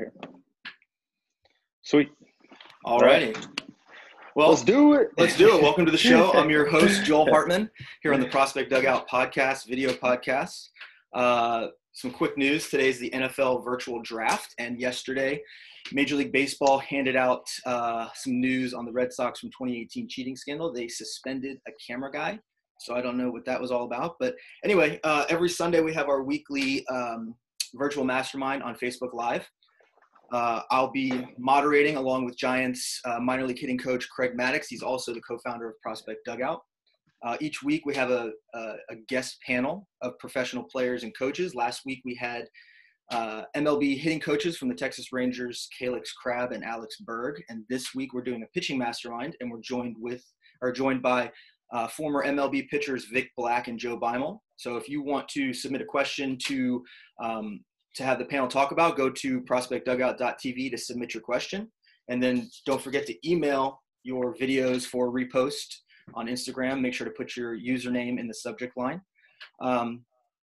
here. Sweet. All righty. Well, let's do it. let's do it. Welcome to the show. I'm your host, Joel Hartman, here on the Prospect Dugout podcast, video podcast. Uh, some quick news. today is the NFL virtual draft, and yesterday, Major League Baseball handed out uh, some news on the Red Sox from 2018 cheating scandal. They suspended a camera guy, so I don't know what that was all about. But anyway, uh, every Sunday we have our weekly um, virtual mastermind on Facebook Live. Uh, I'll be moderating along with Giants uh, minor league hitting coach Craig Maddox. He's also the co-founder of Prospect Dugout. Uh, each week we have a, a, a, guest panel of professional players and coaches. Last week we had uh, MLB hitting coaches from the Texas Rangers, Callix Crabbe and Alex Berg. And this week we're doing a pitching mastermind, and we're joined with or joined by uh, former MLB pitchers Vic Black and Joe Beimel. So if you want to submit a question to um, to have the panel talk about, go to prospectdugout.tv to submit your question. And then don't forget to email your videos for repost on Instagram. Make sure to put your username in the subject line. Um,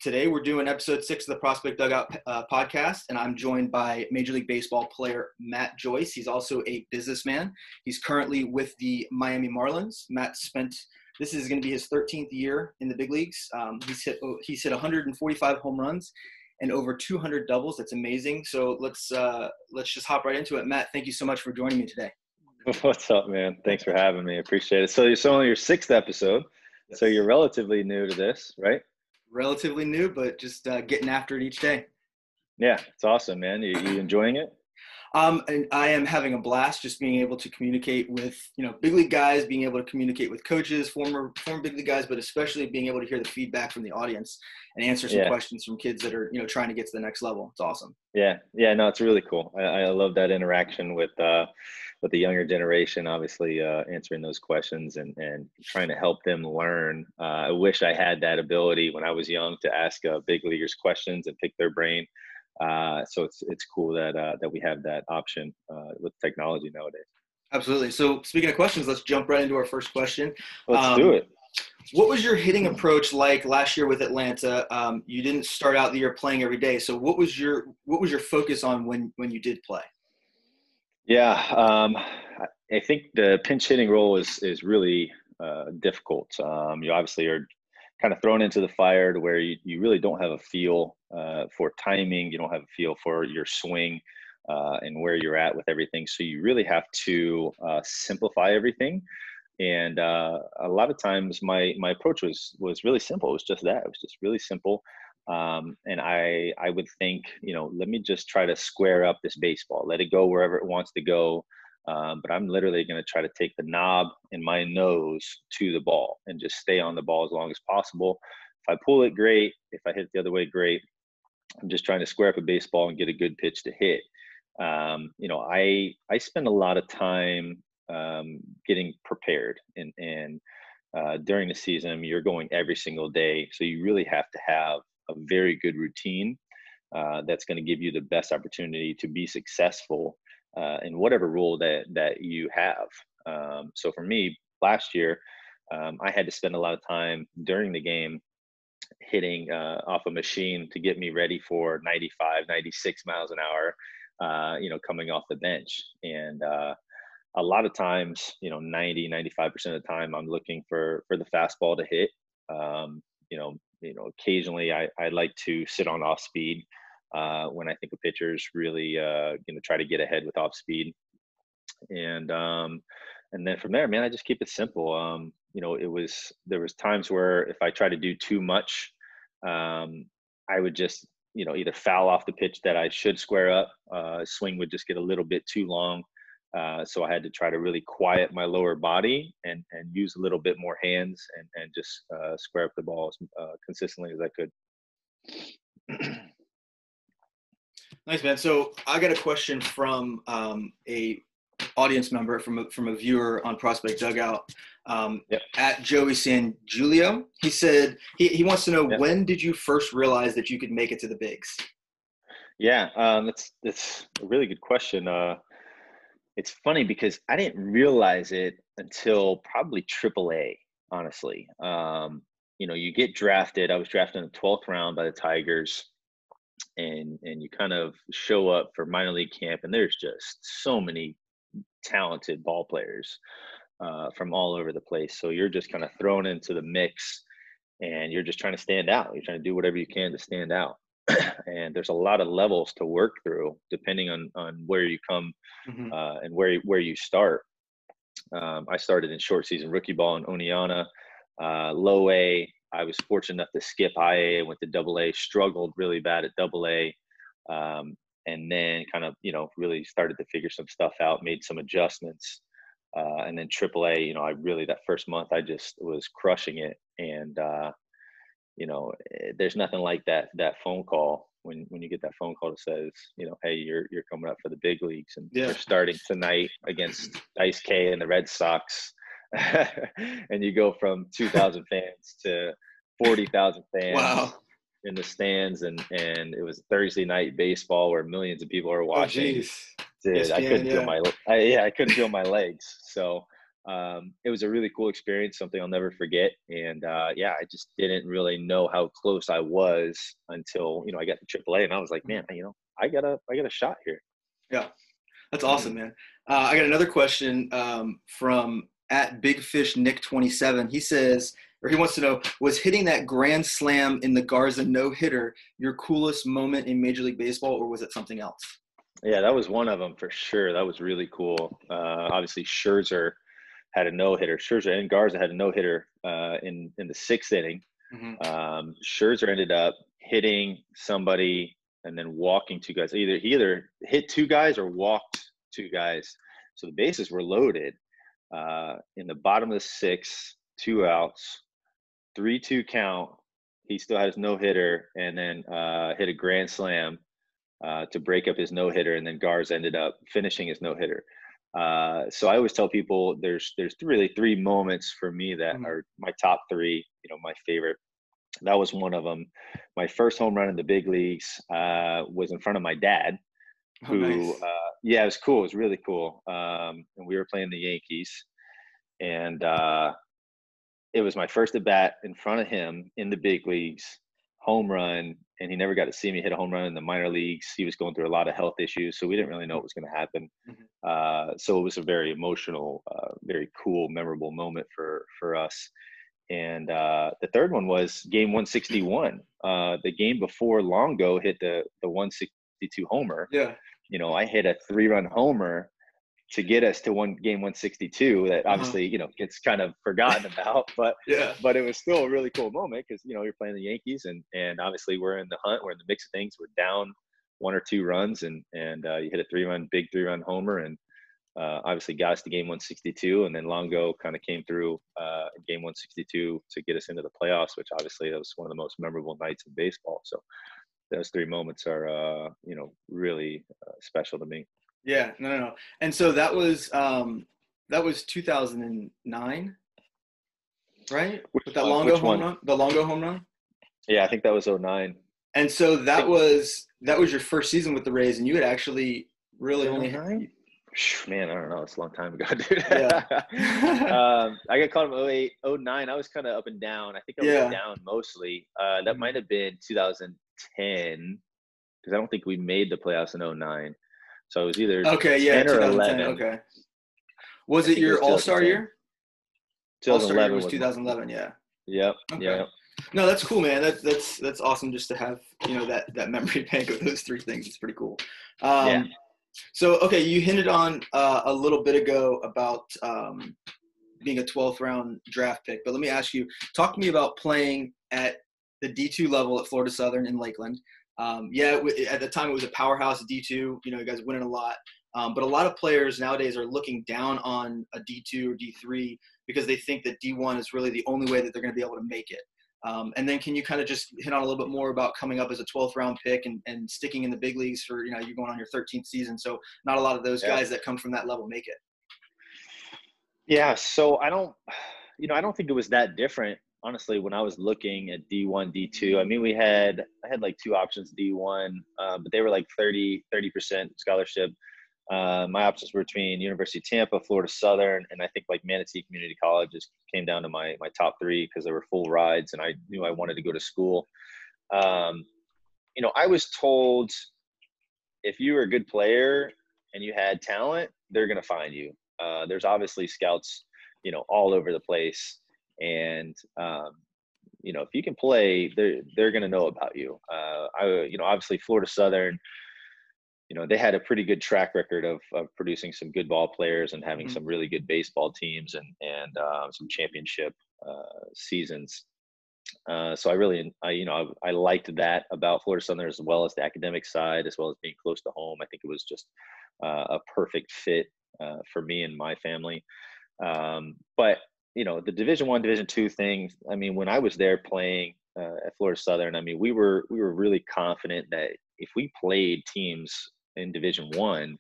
today we're doing episode six of the Prospect Dugout uh, podcast, and I'm joined by Major League Baseball player Matt Joyce. He's also a businessman. He's currently with the Miami Marlins. Matt spent this is going to be his 13th year in the big leagues. Um, he's hit he's hit 145 home runs and over 200 doubles. That's amazing. So let's uh, let's just hop right into it. Matt, thank you so much for joining me today. What's up, man? Thanks for having me. Appreciate it. So you're so only your sixth episode, yes. so you're relatively new to this, right? Relatively new, but just uh, getting after it each day. Yeah, it's awesome, man. You, you enjoying it? Um, and I am having a blast just being able to communicate with you know big league guys, being able to communicate with coaches, former former big league guys, but especially being able to hear the feedback from the audience and answer some yeah. questions from kids that are you know trying to get to the next level. It's awesome. Yeah, yeah, no, it's really cool. I, I love that interaction with uh, with the younger generation. Obviously, uh, answering those questions and and trying to help them learn. Uh, I wish I had that ability when I was young to ask uh, big leaguers questions and pick their brain. Uh, so it's it's cool that uh, that we have that option uh, with technology nowadays. Absolutely. So speaking of questions, let's jump right into our first question. Let's um, do it. What was your hitting approach like last year with Atlanta? Um, you didn't start out the year playing every day. So what was your what was your focus on when when you did play? Yeah, um, I think the pinch hitting role is is really uh, difficult. Um, you obviously are kind of thrown into the fire to where you, you really don't have a feel uh, for timing, you don't have a feel for your swing uh, and where you're at with everything. So you really have to uh, simplify everything. And uh, a lot of times my my approach was was really simple. It was just that. It was just really simple. Um, and I I would think, you know, let me just try to square up this baseball. Let it go wherever it wants to go. Um, but I'm literally going to try to take the knob in my nose to the ball and just stay on the ball as long as possible. If I pull it, great. If I hit the other way, great. I'm just trying to square up a baseball and get a good pitch to hit. Um, you know, I I spend a lot of time um, getting prepared, and and uh, during the season, you're going every single day, so you really have to have a very good routine uh, that's going to give you the best opportunity to be successful uh, in whatever role that that you have. Um, so for me, last year, um, I had to spend a lot of time during the game hitting uh, off a machine to get me ready for 95, 96 miles an hour. Uh, you know, coming off the bench, and uh, a lot of times, you know, 90, 95 percent of the time, I'm looking for for the fastball to hit. Um, you know, you know, occasionally I I like to sit on off speed uh, when I think a pitcher is really uh, going to try to get ahead with off speed. And um, and then from there, man, I just keep it simple. Um, you know, it was there was times where if I tried to do too much, um, I would just you know either foul off the pitch that I should square up. Uh, swing would just get a little bit too long. Uh, so I had to try to really quiet my lower body and, and use a little bit more hands and, and just uh, square up the ball as uh, consistently as I could. Nice man. So I got a question from um, a audience member from a, from a viewer on Prospect Dugout um, yep. at Joey San Julio. He said he, he wants to know yep. when did you first realize that you could make it to the bigs? Yeah, um, that's that's a really good question. Uh, it's funny because I didn't realize it until probably AAA. Honestly, um, you know, you get drafted. I was drafted in the twelfth round by the Tigers and and you kind of show up for minor league camp, and there's just so many talented ball players uh, from all over the place. So you're just kind of thrown into the mix, and you're just trying to stand out. You're trying to do whatever you can to stand out. and there's a lot of levels to work through depending on on where you come mm-hmm. uh, and where where you start. Um, I started in short season rookie ball in Oneonta, uh, low A. I was fortunate enough to skip high A, went to double A, struggled really bad at double A, um, and then kind of you know really started to figure some stuff out, made some adjustments, uh, and then triple A. You know, I really that first month I just was crushing it, and uh, you know, eh, there's nothing like that that phone call when when you get that phone call that says, you know, hey, you're you're coming up for the big leagues and yeah. you're starting tonight against Dice-K and the Red Sox, and you go from 2,000 fans to 40,000 fans. Wow. In the stands, and and it was Thursday night baseball where millions of people are oh, watching. Oh, Dude, yes, I couldn't yeah. feel my I, yeah, I couldn't feel my legs. So um, it was a really cool experience, something I'll never forget. And uh, yeah, I just didn't really know how close I was until you know I got to AAA, and I was like, man, you know, I got a I got a shot here. Yeah, that's awesome, man. Uh, I got another question um, from at Big Fish Nick twenty seven. He says, or he wants to know, was hitting that grand slam in the Garza no hitter your coolest moment in Major League Baseball, or was it something else? Yeah, that was one of them for sure. That was really cool. Uh, obviously, Scherzer had a no hitter. Scherzer and Garza had a no hitter uh, in in the sixth inning. Mm-hmm. Um, Scherzer ended up hitting somebody and then walking two guys. Either he either hit two guys or walked two guys. So the bases were loaded. Uh, in the bottom of the sixth, two outs, three two count. He still had his no hitter and then uh, hit a grand slam uh, to break up his no hitter, and then Garza ended up finishing his no hitter. Uh, so I always tell people there's there's really three moments for me that mm-hmm. are my top three. You know, my favorite. That was one of them. My first home run in the big leagues uh, was in front of my dad, oh, who oh, nice. uh, yeah, it was cool. It was really cool. Um, and we were playing the Yankees, and uh, it was my first at bat in front of him in the big leagues, home run, and he never got to see me hit a home run in the minor leagues. He was going through a lot of health issues, so we didn't really know what was going to happen. Mm-hmm. Uh, so it was a very emotional, uh, very cool, memorable moment for for us. And uh, the third one was game 161. Uh, the game before Longo hit the the 162 homer. Yeah. You know, I hit a three run homer to get us to one game 162 that uh-huh. obviously you know gets kind of forgotten about but yeah. but it was still a really cool moment because you know you're playing the yankees and and obviously we're in the hunt we're in the mix of things we're down one or two runs and and uh, you hit a three run big three run homer and uh, obviously got us to game 162 and then longo kind of came through uh, game 162 to get us into the playoffs which obviously that was one of the most memorable nights in baseball. So those three moments are uh, you know really uh, special to me yeah, no, no, no. And so that was um, that was 2009, right? Which, With that Longo home one? run, the Longo home run. Yeah, I think that was 09. And so that was that was your first season with the Rays, and you had actually really only nine. Man, I don't know. It's a long time ago, dude. Yeah. um, I got called in 08, 09. I was kind of up and down. I think I was yeah. down mostly. Uh, that mm-hmm. might have been 2010 because I don't think we made the playoffs in 09. So it was either okay, yeah, 10 or 11. Okay. Was it your All Star year? 2011 was 2011. Yeah. Yep. Okay. Yep. No, that's cool, man. That's that's that's awesome just to have you know that that memory bank of those three things. It's pretty cool. Um, yeah. So okay, you hinted on uh, a little bit ago about um, being a 12th round draft pick, but let me ask you: talk to me about playing at the D2 level at Florida Southern in Lakeland um, yeah, at the time it was a powerhouse D2. You know, you guys winning a lot. Um, but a lot of players nowadays are looking down on a D2 or D3 because they think that D1 is really the only way that they're going to be able to make it. Um, and then can you kind of just hit on a little bit more about coming up as a 12th round pick and, and sticking in the big leagues for, you know, you're going on your 13th season. So not a lot of those yeah. guys that come from that level make it. Yeah. So I don't, you know, I don't think it was that different honestly, when I was looking at D1, D2, I mean, we had I had like two options D1, uh, but they were like 30 percent scholarship. Uh, my options were between University of Tampa, Florida Southern, and I think like Manatee Community College just came down to my my top three because they were full rides, and I knew I wanted to go to school. Um, you know, I was told if you were a good player and you had talent, they're going to find you. Uh, there's obviously scouts, you know, all over the place, and um, you know, if you can play, they're they're going to know about you. Uh, I, you know, obviously Florida Southern, you know, they had a pretty good track record of of producing some good ball players and having mm-hmm. some really good baseball teams and and uh, some championship uh, seasons. Uh, so I really, I, you know, I, I, liked that about Florida Southern as well as the academic side, as well as being close to home. I think it was just uh, a perfect fit uh, for me and my family. Um, but you know, the Division One, Division Two thing. I mean, when I was there playing uh, at Florida Southern, I mean, we were we were really confident that if we played teams in Division One,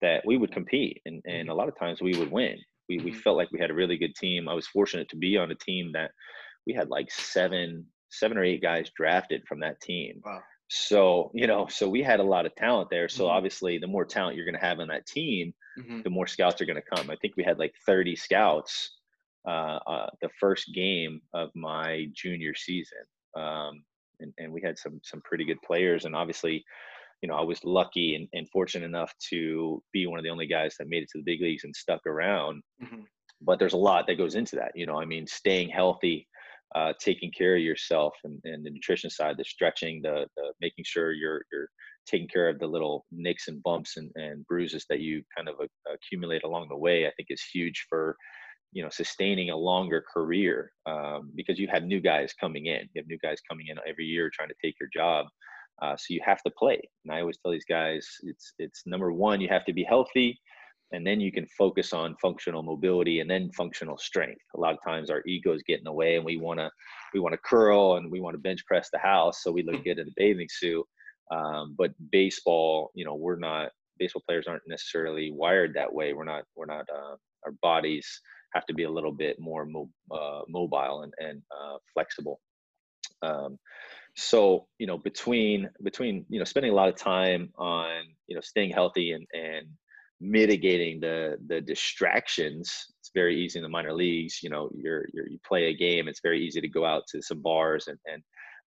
that we would compete, and and a lot of times we would win. We we mm-hmm. felt like we had a really good team. I was fortunate to be on a team that we had like seven seven or eight guys drafted from that team. Wow. So, you know, so we had a lot of talent there. So mm-hmm. obviously the more talent you're going to have on that team, mm-hmm. the more scouts are going to come. I think we had like 30 scouts uh, uh, the first game of my junior season. Um, and, and we had some, some pretty good players and obviously, you know, I was lucky and, and fortunate enough to be one of the only guys that made it to the big leagues and stuck around. Mm-hmm. But there's a lot that goes into that, you know, I mean, staying healthy, uh, taking care of yourself and, and the nutrition side, the stretching, the, the, making sure you're you're taking care of the little nicks and bumps and, and bruises that you kind of uh, accumulate along the way. I think is huge for you know sustaining a longer career um, because you have new guys coming in. You have new guys coming in every year trying to take your job. Uh, so you have to play. And I always tell these guys, it's it's number one, you have to be healthy and then you can focus on functional mobility and then functional strength a lot of times our egos get in the way and we want to we want to curl and we want to bench press the house so we look good in a bathing suit um, but baseball you know we're not baseball players aren't necessarily wired that way we're not we're not uh, our bodies have to be a little bit more mo- uh, mobile and, and uh, flexible. Um, so you know between between you know spending a lot of time on you know staying healthy and and mitigating the the distractions it's very easy in the minor leagues you know you're, you're you play a game it's very easy to go out to some bars and and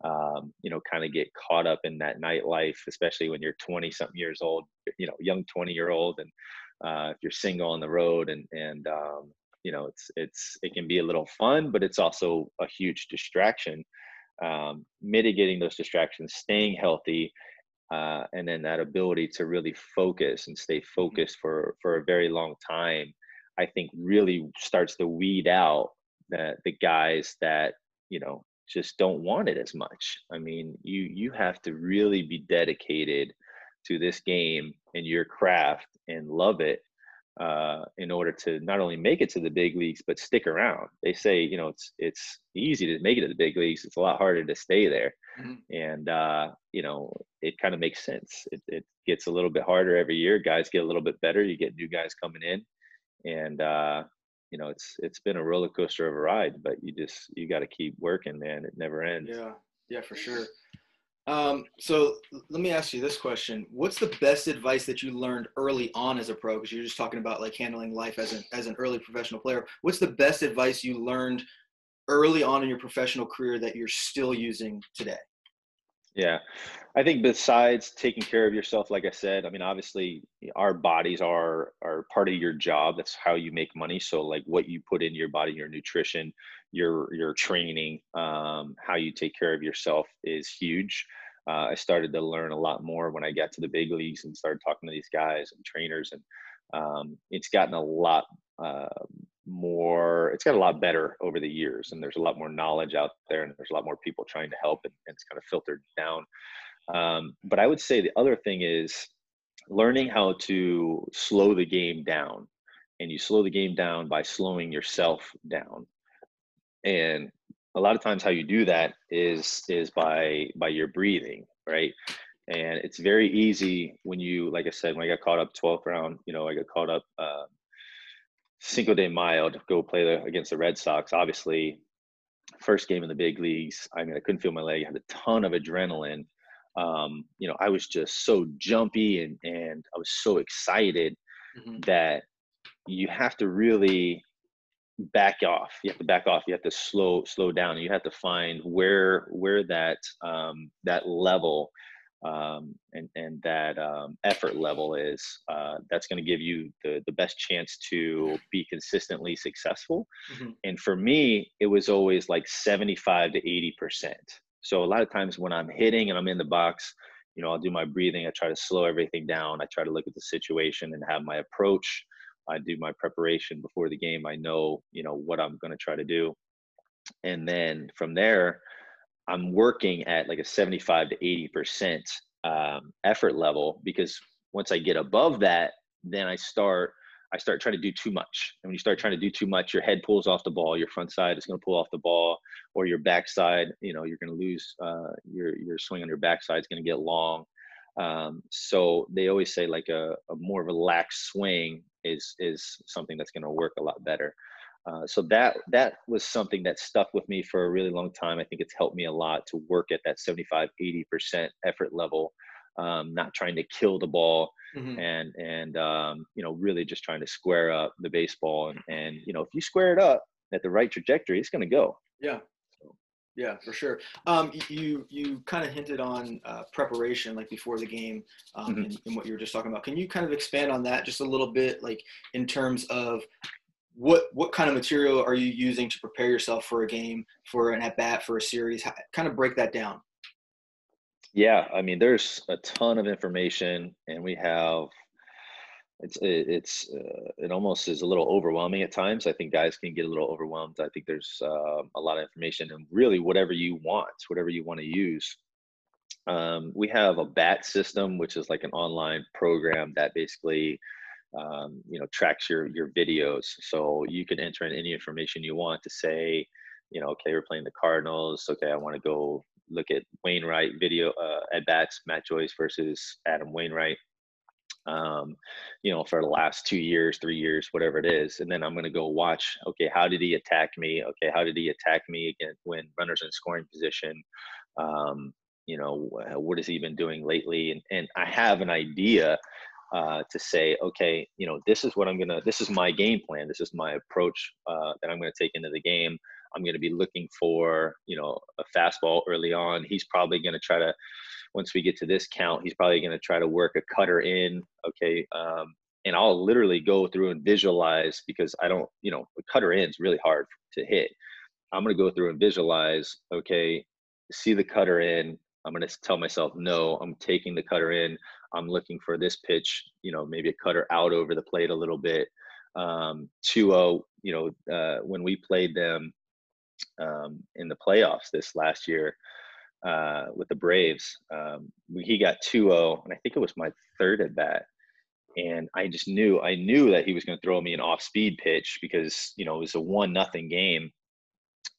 um, you know kind of get caught up in that nightlife especially when you're 20 something years old you know young 20 year old and uh, if you're single on the road and and um, you know it's it's it can be a little fun but it's also a huge distraction um, mitigating those distractions staying healthy uh, and then that ability to really focus and stay mm-hmm. focused for for a very long time i think really starts to weed out the the guys that you know just don't want it as much i mean you you have to really be dedicated to this game and your craft and love it uh, in order to not only make it to the big leagues but stick around. They say you know it's it's easy to make it to the big leagues. It's a lot harder to stay there, mm-hmm. and uh, you know it kind of makes sense. It, it gets a little bit harder every year. Guys get a little bit better. You get new guys coming in, and uh, you know it's it's been a roller coaster of a ride. But you just you got to keep working, man. It never ends. Yeah, yeah, for sure. Um, so let me ask you this question: What's the best advice that you learned early on as a pro? Because you're just talking about like handling life as an as an early professional player. What's the best advice you learned early on in your professional career that you're still using today? Yeah, I think besides taking care of yourself, like I said, I mean, obviously our bodies are are part of your job. That's how you make money. So like what you put in your body, your nutrition, your your training, um, how you take care of yourself is huge. Uh, I started to learn a lot more when I got to the big leagues and started talking to these guys and trainers, and um, it's gotten a lot uh, more. It's got a lot better over the years, and there's a lot more knowledge out there, and there's a lot more people trying to help, and, and it's kind of filtered down. Um, but I would say the other thing is learning how to slow the game down, and you slow the game down by slowing yourself down and a lot of times how you do that is is by by your breathing right and it's very easy when you like i said when i got caught up 12th round you know i got caught up uh, cinco de mayo to go play the, against the red sox. Obviously first game in the big leagues i mean i couldn't feel my leg. I had a ton of adrenaline. Um, you know i was just so jumpy and and i was so excited mm-hmm. that you have to really back off. You have to back off. You have to slow slow down. You have to find where where that um, that level um, and and that um, effort level is uh, that's going to give you the the best chance to be consistently successful. Mm-hmm. And for me, it was always like 75 to 80 percent. So a lot of times when I'm hitting and I'm in the box, you know, I'll do my breathing. I try to slow everything down. I try to look at the situation and have my approach. I do my preparation before the game. I know, you know, what I'm going to try to do. And then from there, I'm working at like a 75 to 80% um, effort level because once I get above that, then I start I start trying to do too much. And when you start trying to do too much, your head pulls off the ball, your front side is going to pull off the ball, or your backside, you know, you're going to lose uh, your your swing on your backside is going to get long. Um, so they always say like a, a more relaxed swing is is something that's going to work a lot better. Uh, so that that was something that stuck with me for a really long time. I think it's helped me a lot to work at that 75, 80% effort level, um, not trying to kill the ball mm-hmm. and and um, you know really just trying to square up the baseball and and you know if you square it up at the right trajectory, it's going to go. Yeah. Yeah, for sure. Um, you you kind of hinted on uh, preparation, like before the game, um, mm-hmm. and, and, what you were just talking about. Can you kind of expand on that just a little bit, like in terms of what what kind of material are you using to prepare yourself for a game, for an at bat, for a series? How, kind of break that down. Yeah, I mean, there's a ton of information, and we have it's it, it's uh, it almost is a little overwhelming at times. I think guys can get a little overwhelmed. I think there's uh, a lot of information, and really whatever you want, whatever you want to use. Um, we have a BAT system, which is like an online program that basically um, you know tracks your your videos. So you can enter in any information you want to say you know okay we're playing the cardinals. Okay i want to go look at wainwright video uh, at bats matt joyce versus adam wainwright. Um, you know for the last two years three years whatever it is and then i'm going to go watch okay how did he attack me? Okay how did he attack me again when runners in scoring position um, you know what has he been doing lately? And, and i have an idea uh, to say, okay, you know, this is what I'm gonna, this is my game plan, this is my approach uh, that I'm gonna take into the game. I'm gonna be looking for, you know, a fastball early on. He's probably gonna try to, once we get to this count, he's probably gonna try to work a cutter in. Okay, um, and I'll literally go through and visualize because I don't, you know, a cutter in is really hard to hit. I'm gonna go through and visualize. Okay, see the cutter in. I'm going to tell myself, no, I'm taking the cutter in. I'm looking for this pitch, you know, maybe a cutter out over the plate a little bit. Um, 2-0, you know, uh, when we played them um, in the playoffs this last year uh, with the Braves, um, he got 2-0, and I think it was my third at bat. And I just knew, I knew that he was going to throw me an off-speed pitch because, you know, it was a one nothing game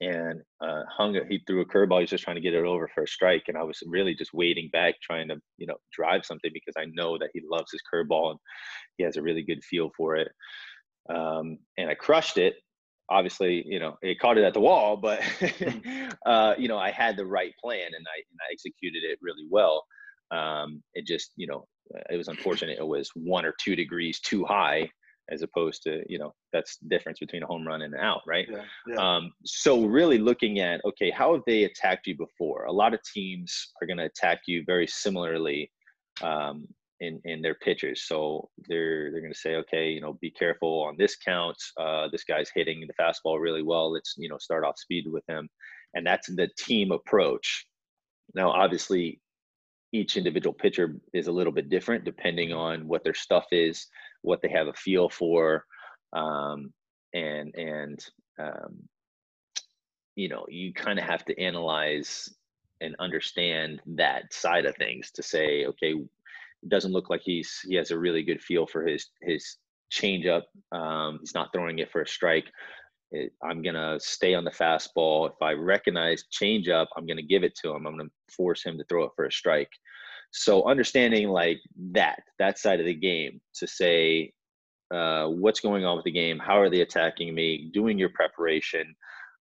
and uh, hung it. He threw a curveball. He was just trying to get it over for a strike, and I was really just waiting back, trying to you know drive something because I know that he loves his curveball and he has a really good feel for it. Um, and I crushed it. Obviously, you know, it caught it at the wall, but mm-hmm. uh, you know, I had the right plan and I, and I executed it really well. Um, it just, you know, it was unfortunate. It was one or two degrees too high as opposed to you know that's the difference between a home run and an out right? Yeah, yeah. Um, so really looking at okay how have they attacked you before? A lot of teams are going to attack you very similarly um, in in their pitchers so they're they're going to say okay you know be careful on this count. Uh, this guy's hitting the fastball really well. Let's you know start off speed with him. And that's the team approach. Now obviously each individual pitcher is a little bit different depending mm-hmm. on what their stuff is what they have a feel for, um, and and um, you know you kind of have to analyze and understand that side of things to say, okay, it doesn't look like he's he has a really good feel for his his changeup. Um, he's not throwing it for a strike. It, I'm gonna stay on the fastball. If I recognize changeup, I'm gonna give it to him. I'm gonna force him to throw it for a strike. So understanding like that that side of the game to say uh, what's going on with the game? How are they attacking me? Doing your preparation.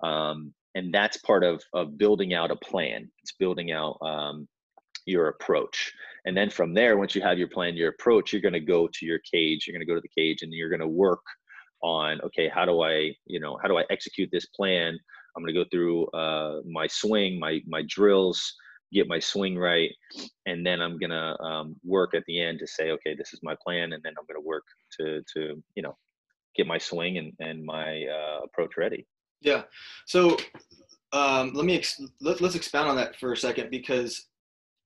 Um, and that's part of of building out a plan. It's building out um, your approach. And then from there once you have your plan your approach you're going to go to your cage. You're going to go to the cage and you're going to work on okay how do i you know how do i execute this plan i'm going to go through uh, my swing my my drills get my swing right, and then I'm gonna um, work at the end to say, okay, this is my plan, and then I'm gonna work to to you know get my swing and and my uh, approach ready. Yeah. So um, let me ex- let, let's expound on that for a second because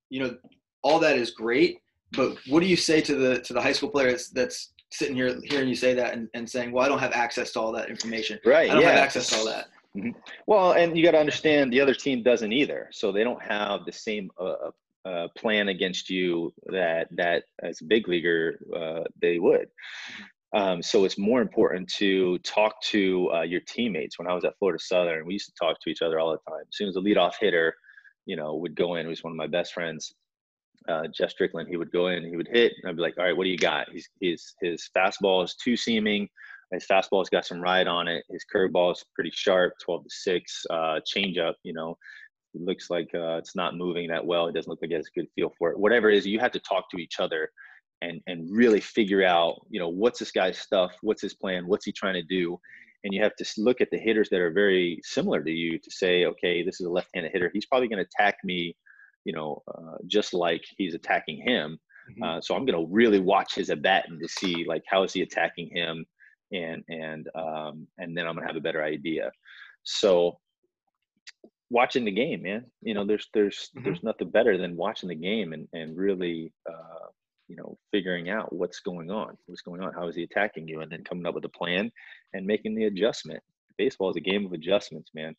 you know all that is great, but what do you say to the to the high school player that's, that's sitting here hearing you say that and, and saying, well, I don't have access to all that information. Right. I don't yeah. have access to all that. Mm-hmm. Well, and you got to understand the other team doesn't either, so they don't have the same uh, uh, plan against you that that as a big leaguer uh, they would. Um, so it's more important to talk to uh, your teammates. When I was at Florida Southern, we used to talk to each other all the time. As soon as the leadoff hitter, you know, would go in, was one of my best friends, uh, Jeff Strickland. He would go in, he would hit, and I'd be like, "All right, what do you got?" He's, his his fastball is two seaming. His fastball's got some ride on it. His curveball is pretty sharp, 12 to 6. Uh, changeup, you know, looks like uh, it's not moving that well. It doesn't look like it has a good feel for it. Whatever it is, you have to talk to each other and and really figure out, you know, what's this guy's stuff, what's his plan, what's he trying to do, and you have to look at the hitters that are very similar to you to say, okay, this is a left-handed hitter. He's probably going to attack me, you know, uh, just like he's attacking him. Mm-hmm. Uh, so I'm going to really watch his at bat and to see like how is he attacking him and and um, and then I'm gonna have a better idea. So watching the game, man, you know, there's there's mm-hmm. there's nothing better than watching the game and and really uh, you know figuring out what's going on, what's going on, how is he attacking you, and then coming up with a plan and making the adjustment. Baseball is a game of adjustments, man.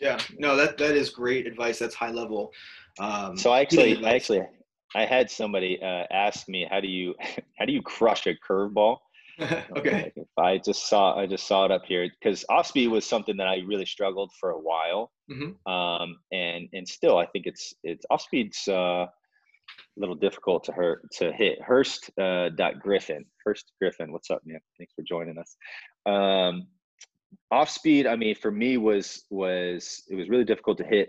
Yeah, no, that that is great advice. That's high level. Um, so I actually, I actually, I had somebody uh, ask me, how do you, how do you crush a curveball? okay. I just saw, I just saw it up here because off speed was something that I really struggled for a while, mm-hmm. um, and and still I think it's it's off speed's uh, a little difficult to hurt to hit. Hurst uh, dot Griffin, Hurst Griffin, what's up, man? Thanks for joining us. Um, off speed, I mean, for me was was it was really difficult to hit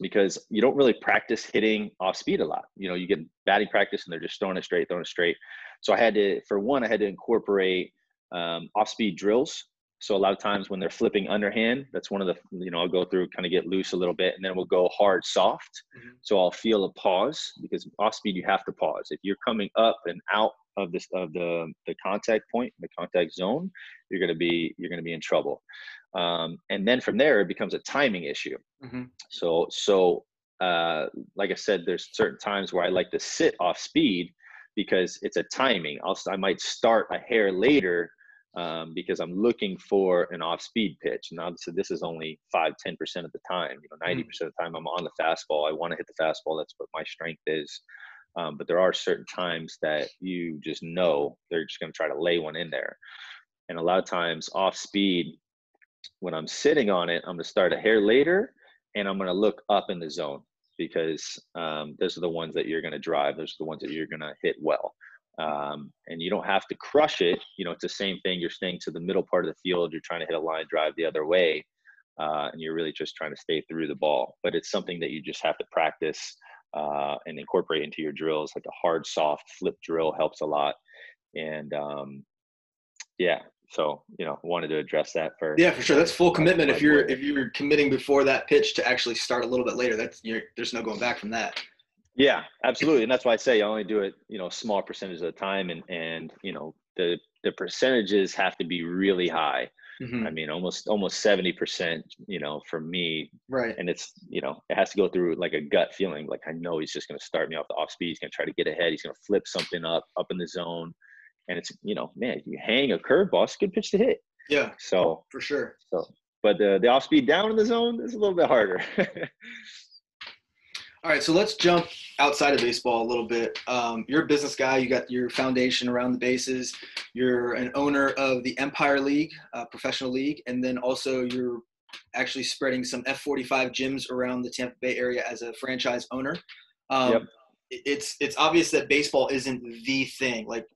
because you don't really practice hitting off speed a lot. You know, you get batting practice and they're just throwing it straight, throwing it straight. So I had to, for one, I had to incorporate um, off-speed drills. So a lot of times when they're flipping underhand, that's one of the, you know, I'll go through, kind of get loose a little bit, and then we'll go hard, soft. Mm-hmm. So I'll feel a pause because off-speed you have to pause. If you're coming up and out of this of the the contact point, the contact zone, you're gonna be you're gonna be in trouble. Um, and then from there, it becomes a timing issue. Mm-hmm. So so uh, like I said, there's certain times where I like to sit off speed because it's a timing. I'll, I might start a hair later um, because I'm looking for an off speed pitch. And obviously, this is only five, 10% of the time. You know, 90% mm. of the time I'm on the fastball. I want to hit the fastball. That's what my strength is. Um, but there are certain times that you just know they're just going to try to lay one in there. And a lot of times, off speed, when I'm sitting on it, I'm going to start a hair later and I'm going to look up in the zone because um, those are the ones that you're going to drive. Those are the ones that you're going to hit well. Um, and you don't have to crush it. You know, it's the same thing. You're staying to the middle part of the field. You're trying to hit a line drive the other way, uh, and you're really just trying to stay through the ball. But it's something that you just have to practice uh, and incorporate into your drills. Like a hard, soft flip drill helps a lot. And um, yeah, so you know wanted to address that for yeah for sure. That's full commitment. if you're if you're committing before that pitch to actually start a little bit later that's you're, there's no going back from that. Yeah absolutely. And that's why i say i only do it you know a small percentage of the time. And and you know the the percentages have to be really high mm-hmm. i mean almost almost 70 percent you know for me right and it's you know it has to go through like a gut feeling like i know he's just going to start me off the off speed he's going to try to get ahead he's going to flip something up up in the zone and it's you know, man, you hang a curveball, it's a good pitch to hit. Yeah. So for sure. So, but the the off speed down in the zone is a little bit harder. All right, so let's jump outside of baseball a little bit. Um, you're a business guy. You got your foundation around the bases. You're an owner of the Empire League, uh, professional league, and then also you're actually spreading some F45 gyms around the Tampa Bay area as a franchise owner. Um, yep. It's it's obvious that baseball isn't the thing. Like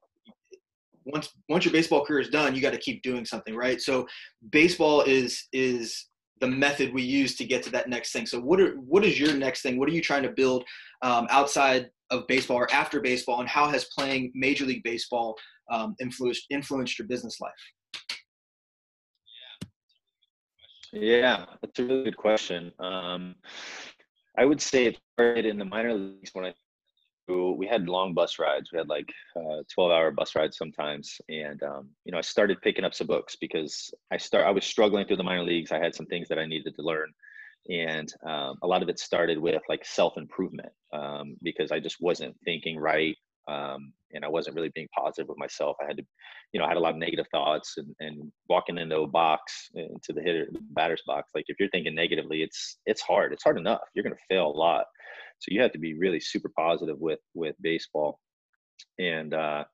once once your baseball career is done, you got to keep doing something, right? So baseball is is the method we use to get to that next thing. So what are what is your next thing? What are you trying to build um, outside of baseball or after baseball, and how has playing Major League Baseball um, influenced influenced your business life? Yeah, that's a really good question. Um, I would say it started in the minor leagues when I we had long bus rides. We had like uh, 12 hour bus rides sometimes. And, um, you know, I started picking up some books because I start, I was struggling through the minor leagues. I had some things that I needed to learn. And um, a lot of it started with like self-improvement um, because I just wasn't thinking right. Um, and I wasn't really being positive with myself. I had to, you know, I had a lot of negative thoughts and, and walking into a box, into the hitter, the batter's box. Like if you're thinking negatively, it's, it's hard. It's hard enough. You're going to fail a lot. So you have to be really super positive with with baseball. And uh,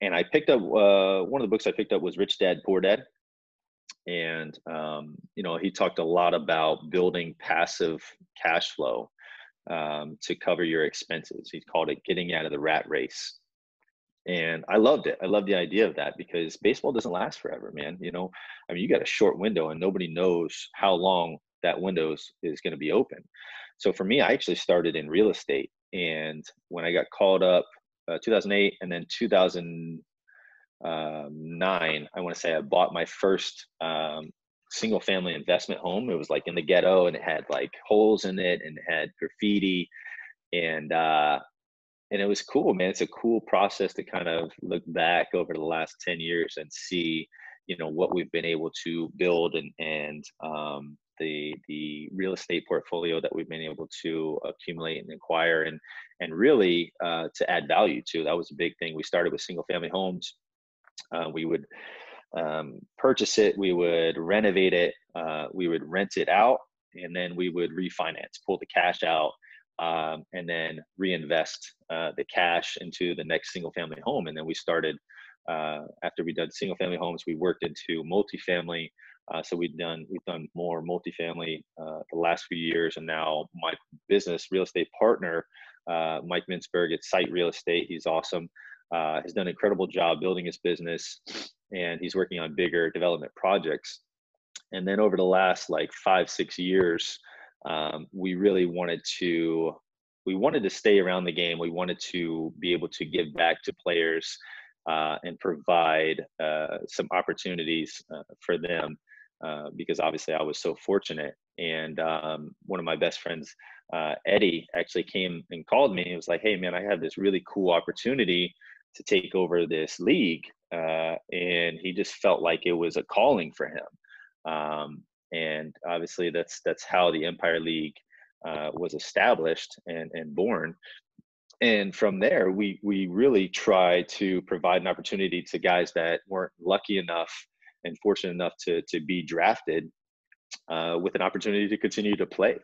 and I picked up uh, one of the books I picked up was Rich Dad Poor Dad, and um, you know he talked a lot about building passive cash flow um, to cover your expenses. He called it getting out of the rat race. And I loved it. I love the idea of that because baseball doesn't last forever, man. You know, I mean, you got a short window and nobody knows how long that window is going to be open. So for me, I actually started in real estate. And when I got called up, uh, 2008 and then 2009, I want to say I bought my first um, single family investment home. It was like in the ghetto and it had like holes in it and it had graffiti. And, uh, and it was cool, man. It's a cool process to kind of look back over the last 10 years and see, you know, what we've been able to build and, and, um, the the real estate portfolio that we've been able to accumulate and acquire and and really uh, to add value to. That was a big thing. We started with single family homes. Uh, we would um, purchase it, we would renovate it, uh, we would rent it out, and then we would refinance, pull the cash out, um, and then reinvest uh, the cash into the next single family home. And then we started uh, after we did single family homes, we worked into multifamily. Uh, so we've done we've done more multifamily uh, the last few years, and now my business real estate partner, uh, Mike Mintzberg at Site Real Estate, he's awesome. Uh, has done an incredible job building his business, and he's working on bigger development projects. And then over the last like five six years, um, we really wanted to we wanted to stay around the game. We wanted to be able to give back to players uh, and provide uh, some opportunities for them uh, because obviously I was so fortunate. And um, one of my best friends, uh, Eddie, actually came and called me. He was like, "Hey, man, I have this really cool opportunity to take over this league," uh, and he just felt like it was a calling for him. Um, and obviously, that's that's how the Empire League uh, was established and and born. And from there, we we really try to provide an opportunity to guys that weren't lucky enough and fortunate enough to to be drafted uh, with an opportunity to continue to play.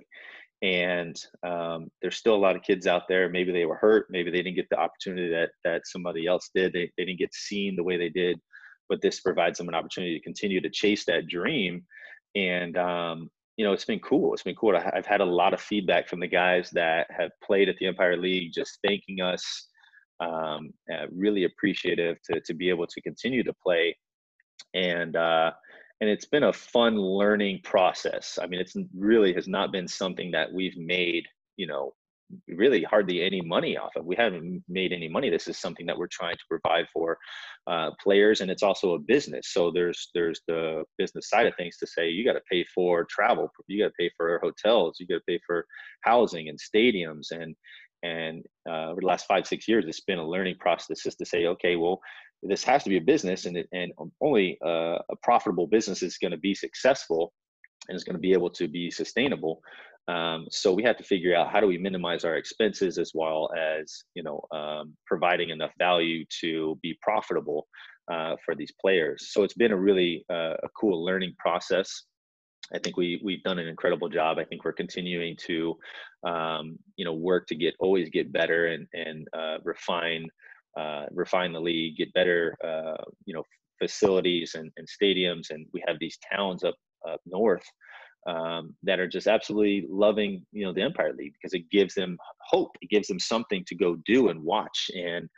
And um, there's still a lot of kids out there. Maybe they were hurt. Maybe they didn't get the opportunity that that somebody else did. They they didn't get seen the way they did. But this provides them an opportunity to continue to chase that dream. And um, you know, it's been cool. It's been cool. I've had a lot of feedback from the guys that have played at the Empire League, just thanking us. Um, uh, really appreciative to to be able to continue to play and uh, and it's been a fun learning process. I mean, it's really has not been something that we've made, you know, really hardly any money off of. We haven't made any money. This is something that we're trying to provide for uh, players, and it's also a business. So there's there's the business side of things to say you got to pay for travel, you got to pay for hotels, you got to pay for housing and stadiums, and and uh, over the last five six years, it's been a learning process just to say, okay, well, this has to be a business and, it, and only uh, a profitable business is going to be successful and is going to be able to be sustainable. Um, so we have to figure out how do we minimize our expenses as well as you know um, providing enough value to be profitable uh, for these players. So it's been a really uh, a cool learning process. I think we we've done an incredible job. I think we're continuing to, um, you know, work to get always get better and and uh, refine uh, refine the league, get better, uh, you know, facilities and, and, stadiums. And we have these towns up up north um, that are just absolutely loving, you know, the Empire League because it gives them hope. It gives them something to go do and watch. And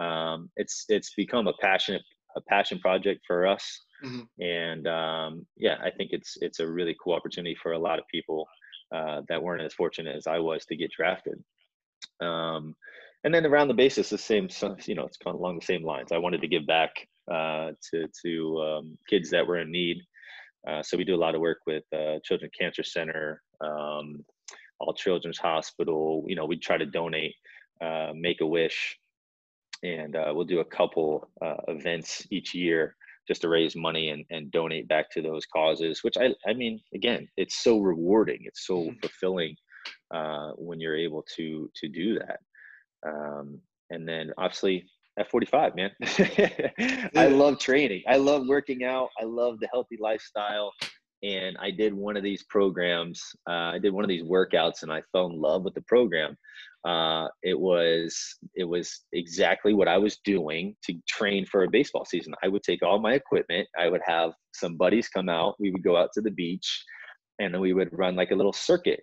um, it's it's become a passionate a passion project for us. Mm-hmm. And um, yeah, I think it's it's a really cool opportunity for a lot of people uh, that weren't as fortunate as I was to get drafted. Um, and then around the bases, the same, you know, it's kind of along the same lines. I wanted to give back uh, to to um, kids that were in need. Uh, so we do a lot of work with uh, Children Cancer Center, um, All Children's Hospital. You know, we try to donate, uh, make a wish, and uh, we'll do a couple uh, events each year just to raise money and, and donate back to those causes. Which I, I mean, again, it's so rewarding. It's so mm-hmm. fulfilling uh, when you're able to to do that. Um, and then obviously F45, man. I love training. I love working out. I love the healthy lifestyle. And I did one of these programs. Uh, I did one of these workouts, and I fell in love with the program. Uh, it was it was exactly what I was doing to train for a baseball season. I would take all my equipment. I would have some buddies come out. We would go out to the beach, and then we would run like a little circuit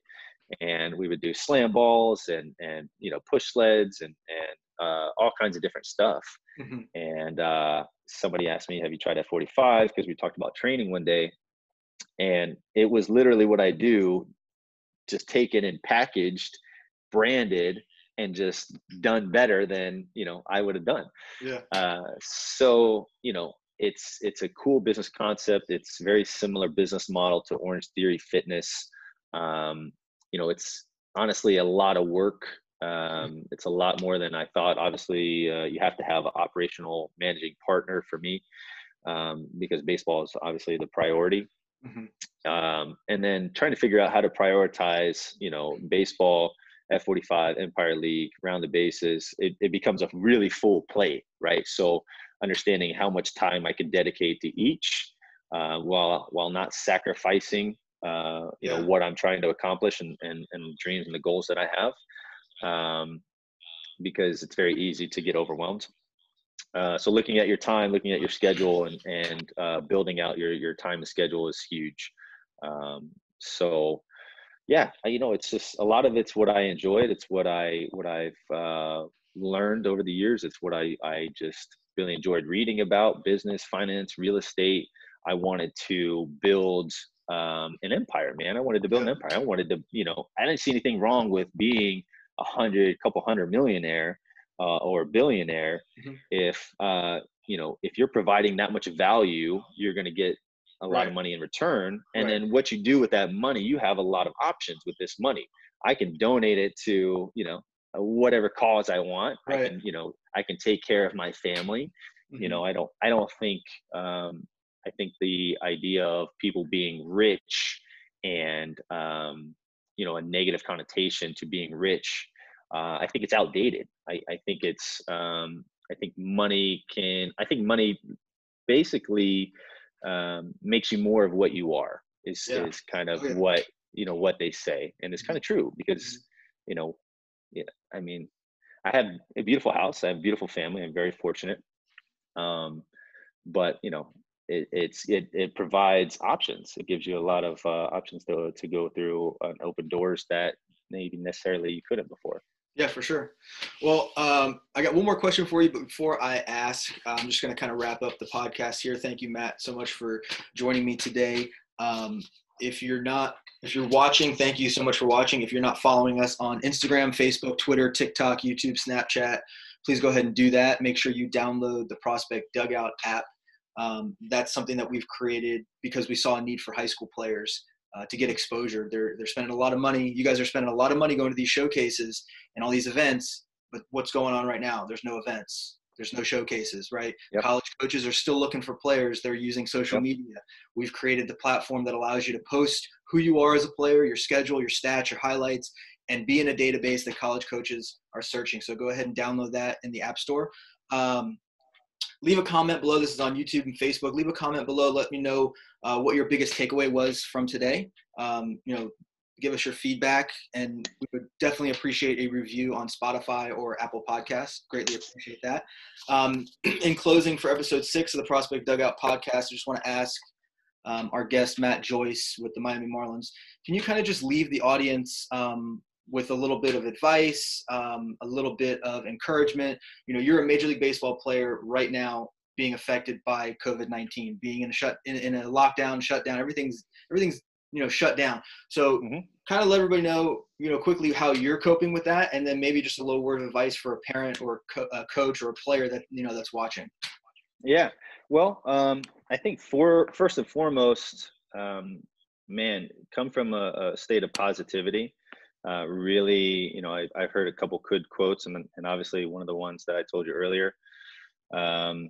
and we would do slam balls and and you know push sleds and and uh, all kinds of different stuff. Mm-hmm. And uh, somebody asked me, "Have you tried F45?" Because we talked about training one day, and it was literally what I do, just taken and packaged, branded, and just done better than you know I would have done. Yeah. Uh, so you know, it's it's a cool business concept. It's very similar business model to Orange Theory Fitness. Um, you know, it's honestly a lot of work um, it's a lot more than I thought. Obviously, uh, you have to have an operational managing partner for me um, because baseball is obviously the priority. Mm-hmm. Um, and then trying to figure out how to prioritize, you know, baseball, F45, Empire League, round the bases, it, it becomes a really full plate, right? So understanding how much time I can dedicate to each uh, while while not sacrificing, uh, you yeah. know, what I'm trying to accomplish and, and, and dreams and the goals that I have um, because it's very easy to get overwhelmed. Uh, so looking at your time, looking at your schedule, and and uh, building out your your time and schedule is huge. Um, so yeah, you know, it's just a lot of it's what I enjoyed. It's what I what I've uh, learned over the years. It's what I I just really enjoyed reading about business, finance, real estate. I wanted to build um, an empire, man. I wanted to build an empire. I wanted to, you know, I didn't see anything wrong with being a hundred, couple hundred millionaire uh, or billionaire, mm-hmm. if uh, you know if you're providing that much value, you're going to get a lot right. of money in return. And right. then what you do with that money, you have a lot of options with this money. I can donate it to you know whatever cause I want. Right. I can you know I can take care of my family. Mm-hmm. You know I don't I don't think um, I think the idea of people being rich and um, you know a negative connotation to being rich uh, i think it's outdated. I, I think it's um, i think money can i think money basically um, makes you more of what you are is, yeah. is kind of oh, what you know what they say. And it's kind of true because mm-hmm. you know yeah, i mean i have a beautiful house i have a beautiful family i'm very fortunate. Um, but you know it, it's it, it provides options. It gives you a lot of uh, options to to go through and open doors that maybe necessarily you couldn't before. Yeah, for sure. Well, um, I got one more question for you, but before I ask, I'm just going to kind of wrap up the podcast here. Thank you, Matt, so much for joining me today. Um, if you're not if you're watching, thank you so much for watching. If you're not following us on Instagram, Facebook, Twitter, TikTok, YouTube, Snapchat, please go ahead and do that. Make sure you download the Prospect Dugout app um, that's something that we've created because we saw a need for high school players uh, to get exposure. They're they're spending a lot of money. You guys are spending a lot of money going to these showcases and all these events. But what's going on right now? There's no events. There's no showcases, right? Yep. College coaches are still looking for players. They're using social yep. media. We've created the platform that allows you to post who you are as a player, your schedule, your stats, your highlights, and be in a database that college coaches are searching. So go ahead and download that in the App Store. Um, leave a comment below. This is on YouTube and Facebook. Leave a comment below. Let me know uh, what your biggest takeaway was from today. Um, you know, give us your feedback, and we would definitely appreciate a review on Spotify or Apple Podcasts. Greatly appreciate that. Um, in closing, for episode six of the Prospect Dugout podcast, I just want to ask um, our guest Matt Joyce with the Miami Marlins, can you kind of just leave the audience um, with a little bit of advice, um, a little bit of encouragement. You know, you're a Major League Baseball player right now being affected by COVID-19, being in a shut in, in a lockdown, shutdown. Everything's everything's you know shut down. So mm-hmm. kind of let everybody know you know quickly how you're coping with that, and then maybe just a little word of advice for a parent or co- a coach or a player that you know that's watching. Yeah, well, um, I think for first and foremost, um, man, come from a, a state of positivity uh, really, you know, I, have heard a couple good quotes, and and obviously one of the ones that I told you earlier. Um,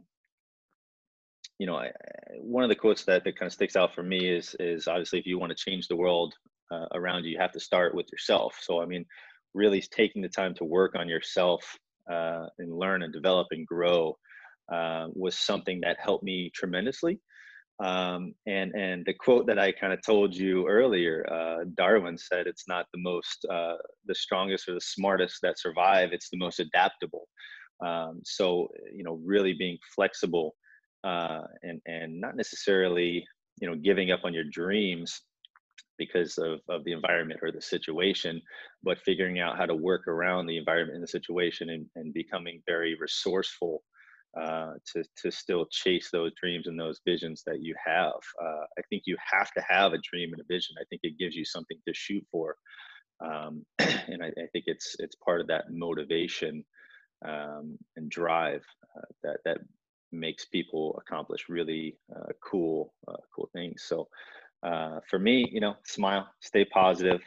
you know, I, one of the quotes that, that kind of sticks out for me is is obviously if you want to change the world uh, around you, you have to start with yourself. So I mean, really taking the time to work on yourself uh, and learn and develop and grow uh, was something that helped me tremendously. Um, and and the quote that I kind of told you earlier, uh, Darwin said, "It's not the most, uh, the strongest or the smartest that survive; it's the most adaptable." Um, so you know, really being flexible uh, and and not necessarily you know giving up on your dreams because of, of the environment or the situation, but figuring out how to work around the environment and the situation and, and becoming very resourceful uh, to to still chase those dreams and those visions that you have. Uh, I think you have to have a dream and a vision. I think it gives you something to shoot for, um, and I, I, think it's it's part of that motivation um, and drive uh, that that makes people accomplish really uh, cool uh, cool things. So uh, for me, you know, smile, stay positive.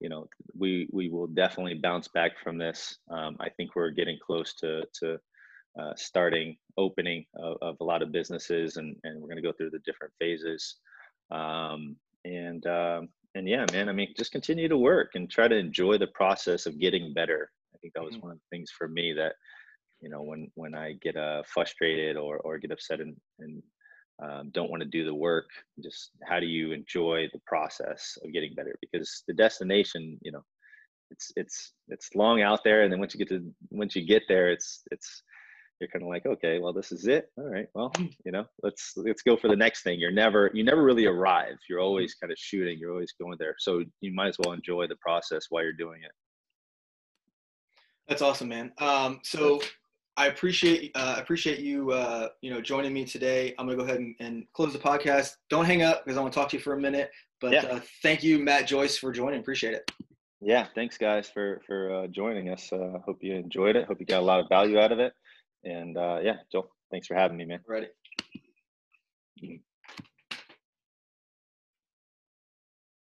You know, we we will definitely bounce back from this. Um, I think we're getting close to to uh, starting opening of, of, a lot of businesses and, and we're going to go through the different phases. Um, and um, and yeah man i mean just continue to work and try to enjoy the process of getting better. I think that was mm-hmm. one of the things for me that you know when when i get uh, frustrated or or get upset and, and um, don't want to do the work just how do you enjoy the process of getting better? Because the destination you know it's it's it's long out there and then once you get to once you get there it's it's you're kind of like okay well this is it. All right well mm. you know let's let's go for the next thing. You're never you never really arrive. You're mm. always kind of shooting. You're always going there. So you might as well enjoy the process while you're doing it. That's awesome man. Um, so i appreciate uh, appreciate you uh, you know joining me today. I'm gonna go ahead and, and close the podcast. Don't hang up because i want to talk to you for a minute but yeah. uh, thank you matt joyce for joining. Appreciate it. Yeah thanks guys for for uh, joining us. Uh, hope you enjoyed it. Hope you got a lot of value out of it and uh, yeah, Joel, thanks for having me, man. Ready.